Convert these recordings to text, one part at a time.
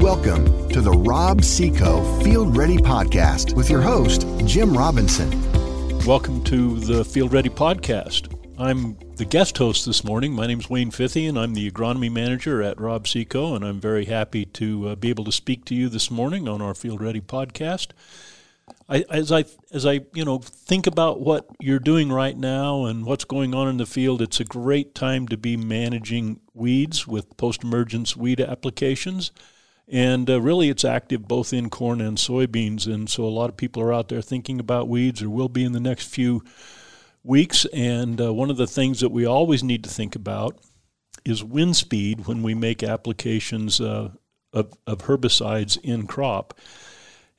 Welcome to the Rob-See-Co Field Ready Podcast with your host, Jim Robinson. Welcome to the Field Ready Podcast. I'm the guest host this morning. My name is Wayne Fithian, and I'm the agronomy manager at Rob-See-Co, and I'm very happy to uh, be able to speak to you this morning on our Field Ready podcast. I, as I as I you know think about what you're doing right now and what's going on in the field, it's a great time to be managing weeds with post-emergence weed applications, and uh, really it's active both in corn and soybeans. And so a lot of people are out there thinking about weeds, or will be in the next few weeks. And uh, one of the things that we always need to think about is wind speed when we make applications uh, of, of herbicides in crop.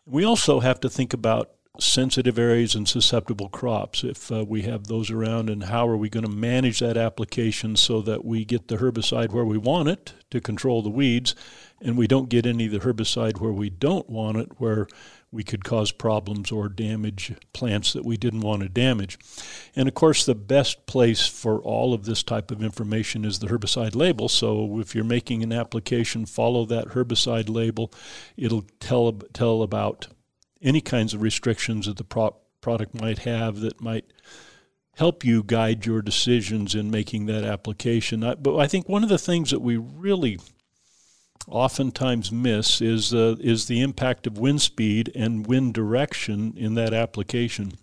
We also have to think about sensitive areas and susceptible crops if uh, we have those around and how are we going to manage that application so that we get the herbicide where we want it to control the weeds and we don't get any of the herbicide where we don't want it where we could cause problems or damage plants that we didn't want to damage. And of course, the best place for all of this type of information is the herbicide label. So if you're making an application, follow that herbicide label. It'll tell, tell about any kinds of restrictions that the pro- product might have that might help you guide your decisions in making that application. I, but I think one of the things that we really oftentimes miss is uh, is the impact of wind speed and wind direction in that application.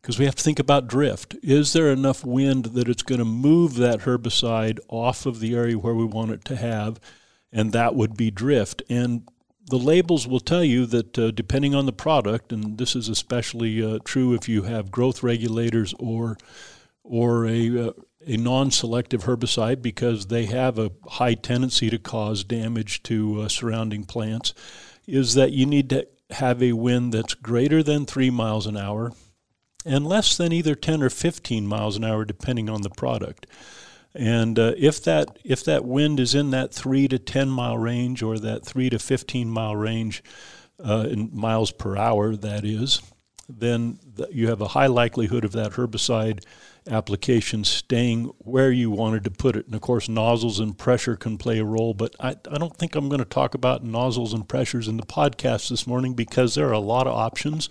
Because we have to think about drift. Is there enough wind that it's going to move that herbicide off of the area where we want it to have? And that would be drift. And the labels will tell you that uh, depending on the product, and this is especially uh, true if you have growth regulators or or a uh, a non-selective herbicide because they have a high tendency to cause damage to uh, surrounding plants is that you need to have a wind that's greater than 3 miles an hour and less than either 10 or 15 miles an hour depending on the product. And uh, if that if that wind is in that 3 to 10 mile range or that 3 to 15 mile range uh, in miles per hour that is, then you have a high likelihood of that herbicide application staying where you wanted to put it. And of course, nozzles and pressure can play a role, but I, I don't think I'm going to talk about nozzles and pressures in the podcast this morning because there are a lot of options.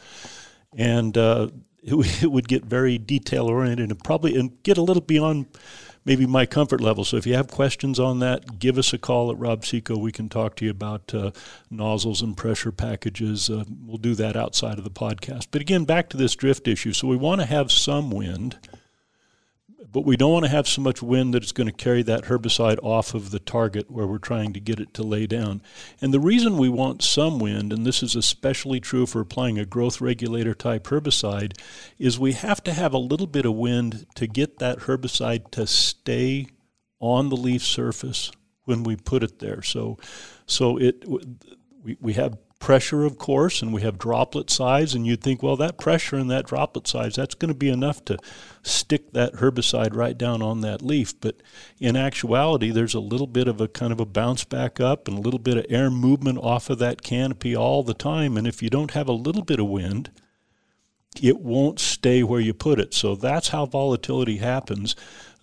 And uh, it, it, would get very detail oriented and probably and get a little beyond maybe my comfort level. So if you have questions on that, give us a call at Rob-See-Co. We can talk to you about uh, nozzles and pressure packages. Uh, we'll do that outside of the podcast. But again, back to this drift issue. So we want to have some wind but we don't want to have so much wind that it's going to carry that herbicide off of the target where we're trying to get it to lay down. And the reason we want some wind, and this is especially true for applying a growth regulator type herbicide, is we have to have a little bit of wind to get that herbicide to stay on the leaf surface when we put it there. So, so it we, we have pressure, of course, and we have droplet size, and you'd think, well, that pressure and that droplet size, that's going to be enough to stick that herbicide right down on that leaf. But in actuality, there's a little bit of a kind of a bounce back up and a little bit of air movement off of that canopy all the time. And if you don't have a little bit of wind, it won't stay where you put it. So that's how volatility happens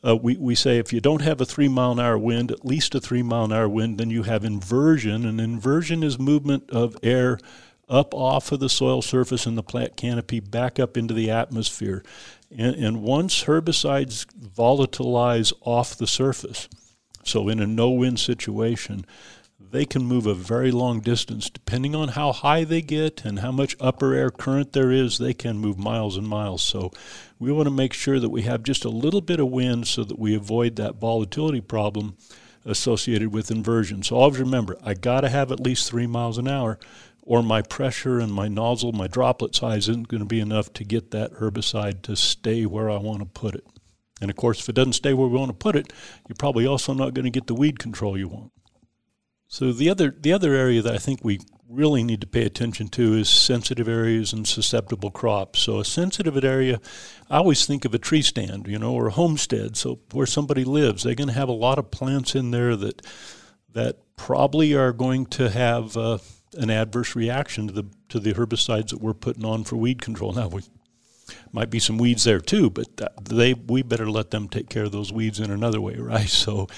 uh, we, we say if you don't have a three mile an hour wind, at least a three mile an hour wind, then you have inversion. And inversion is movement of air up off of the soil surface and the plant canopy back up into the atmosphere. And, and once herbicides volatilize off the surface, so in a no wind situation, they can move a very long distance. Depending on how high they get and how much upper air current there is, they can move miles and miles. So we want to make sure that we have just a little bit of wind so that we avoid that volatility problem associated with inversion. So always remember, I got to have at least three miles an hour, or my pressure and my nozzle, my droplet size isn't going to be enough to get that herbicide to stay where I want to put it. And of course, if it doesn't stay where we want to put it, you're probably also not going to get the weed control you want. So the other the other area that I think we really need to pay attention to is sensitive areas and susceptible crops. So a sensitive area, I always think of a tree stand, you know, or a homestead. So where somebody lives, they're going to have a lot of plants in there that that probably are going to have uh, an adverse reaction to the to the herbicides that we're putting on for weed control. Now we Might be some weeds there too, but they we better let them take care of those weeds in another way, right? So,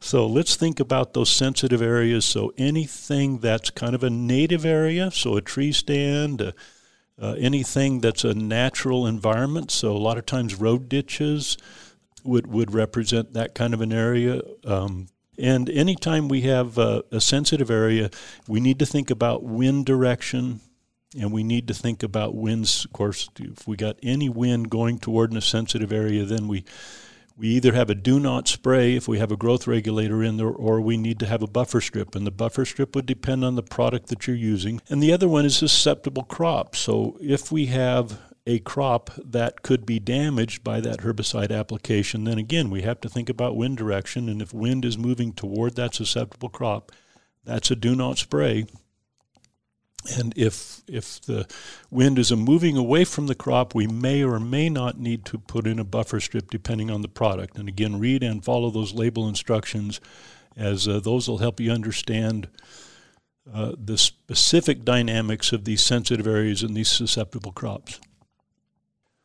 so let's think about those sensitive areas. So anything that's kind of a native area, so a tree stand, uh, uh, anything that's a natural environment. So a lot of times road ditches would would represent that kind of an area. Um, and anytime we have a, a sensitive area, we need to think about wind direction, and we need to think about winds. Of course, if we got any wind going toward a sensitive area, then we we either have a do not spray if we have a growth regulator in there, or we need to have a buffer strip. And the buffer strip would depend on the product that you're using. And the other one is susceptible crop. So if we have a crop that could be damaged by that herbicide application, then again, we have to think about wind direction. And if wind is moving toward that susceptible crop, that's a do not spray. And if if the wind is moving away from the crop, we may or may not need to put in a buffer strip depending on the product. And again, read and follow those label instructions, as uh, those will help you understand uh, the specific dynamics of these sensitive areas and these susceptible crops.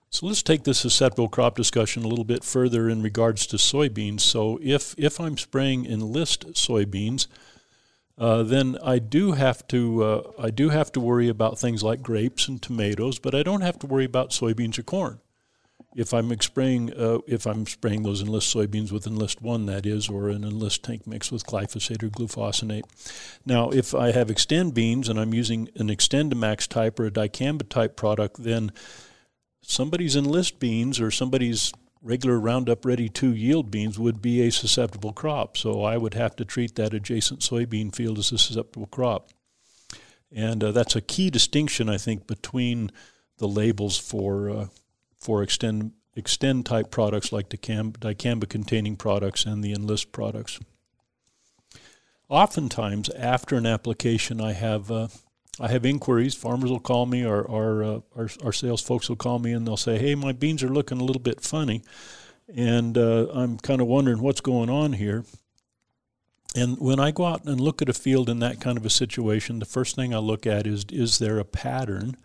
So let's take this susceptible crop discussion a little bit further in regards to soybeans. So if if I'm spraying enlist soybeans, uh, then I do have to uh, I do have to worry about things like grapes and tomatoes, but I don't have to worry about soybeans or corn. If I'm spraying uh, if I'm spraying those enlist soybeans with enlist one, that is, or an enlist tank mix with glyphosate or glufosinate. Now, if I have Xtend beans and I'm using an XtendiMax type or a dicamba type product, then somebody's enlist beans or somebody's regular Roundup Ready 2 yield beans would be a susceptible crop. So I would have to treat that adjacent soybean field as a susceptible crop. And uh, that's a key distinction, I think, between the labels for uh, for Xtend Xtend type products like dicamba containing products and the enlist products. Oftentimes, after an application, I have uh, I have inquiries. Farmers will call me, or our, uh, our, our sales folks will call me, and they'll say, "Hey, my beans are looking a little bit funny, and uh, I'm kind of wondering what's going on here." And when I go out and look at a field in that kind of a situation, the first thing I look at is is there a pattern,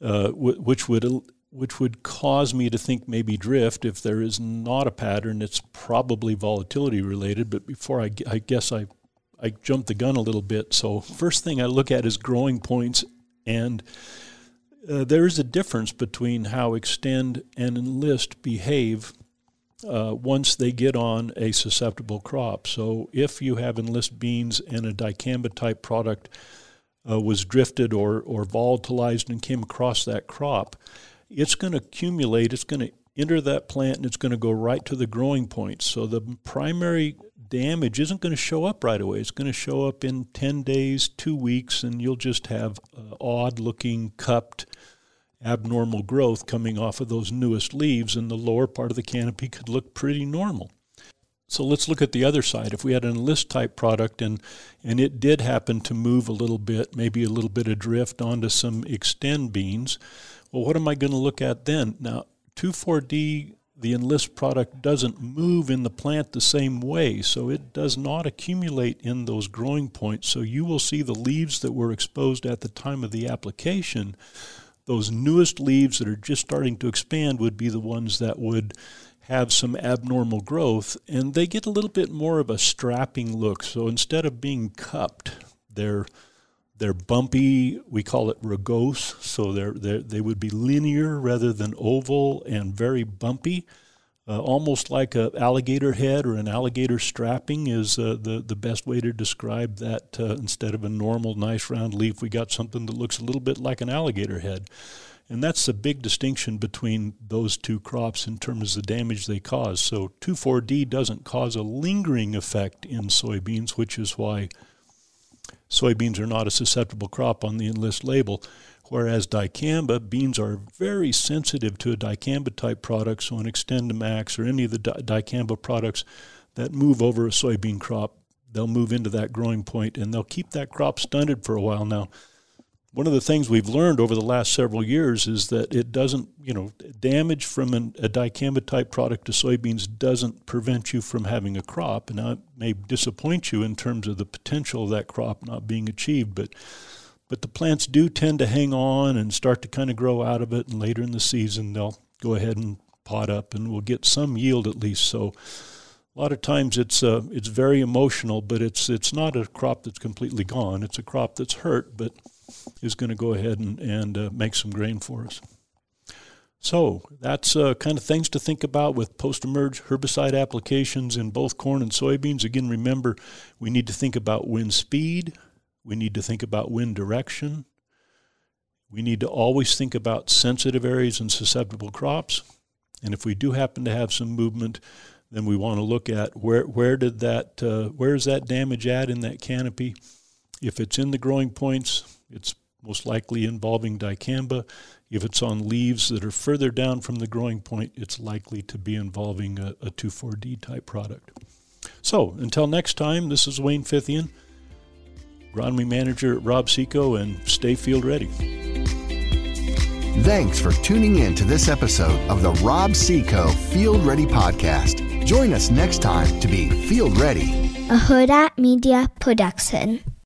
uh, w- which would which would cause me to think maybe drift. If there is not a pattern, it's probably volatility related. But before I, I guess I I jumped the gun a little bit. So first thing I look at is growing points, and uh, there is a difference between how Xtend and enlist behave uh, once they get on a susceptible crop. So if you have enlist beans and a dicamba type product uh, was drifted or, or volatilized and came across that crop, it's going to accumulate, it's going to enter that plant, and it's going to go right to the growing point. So the primary damage isn't going to show up right away. It's going to show up in 10 days, two weeks, and you'll just have uh, odd looking, cupped, abnormal growth coming off of those newest leaves, and the lower part of the canopy could look pretty normal. So let's look at the other side. If we had an enlist type product and, and it did happen to move a little bit, maybe a little bit of drift onto some Xtend beans, well, what am I going to look at then? Now, 2,4-D the enlist product doesn't move in the plant the same way, so it does not accumulate in those growing points. So you will see the leaves that were exposed at the time of the application. Those newest leaves that are just starting to expand would be the ones that would have some abnormal growth, and they get a little bit more of a strapping look. So instead of being cupped, they're they're bumpy. We call it rugose, so they're, they're, they would be linear rather than oval and very bumpy. Uh, almost like an alligator head or an alligator strapping is uh, the, the best way to describe that. Uh, instead of a normal, nice round leaf, we got something that looks a little bit like an alligator head. And that's the big distinction between those two crops in terms of the damage they cause. So 2,4-D doesn't cause a lingering effect in soybeans, which is why soybeans are not a susceptible crop on the enlist label. Whereas dicamba, beans are very sensitive to a dicamba type product, so an XtendiMax or any of the dicamba products that move over a soybean crop, they'll move into that growing point and they'll keep that crop stunted for a while. Now, one of the things we've learned over the last several years is that it doesn't, you know, damage from an, a dicamba type product to soybeans doesn't prevent you from having a crop. And it may disappoint you in terms of the potential of that crop not being achieved, but but the plants do tend to hang on and start to kind of grow out of it. And later in the season, they'll go ahead and pot up, and we'll get some yield at least. So a lot of times it's uh, it's very emotional, but it's it's not a crop that's completely gone. It's a crop that's hurt, but is going to go ahead and and uh, make some grain for us. So that's uh, kind of things to think about with post-emerge herbicide applications in both corn and soybeans. Again, remember we need to think about wind speed. We need to think about wind direction. We need to always think about sensitive areas and susceptible crops. And if we do happen to have some movement, then we want to look at where where did that uh, where is that damage at in that canopy. If it's in the growing points, it's most likely involving dicamba. If it's on leaves that are further down from the growing point, it's likely to be involving a, a 2,4-D type product. So until next time, this is Wayne Fithian, agronomy manager at Rob-See-Co, and stay field ready. Thanks for tuning in to this episode of the Rob-See-Co Field Ready Podcast. Join us next time to be Field Ready. A Hurrdat Media Production.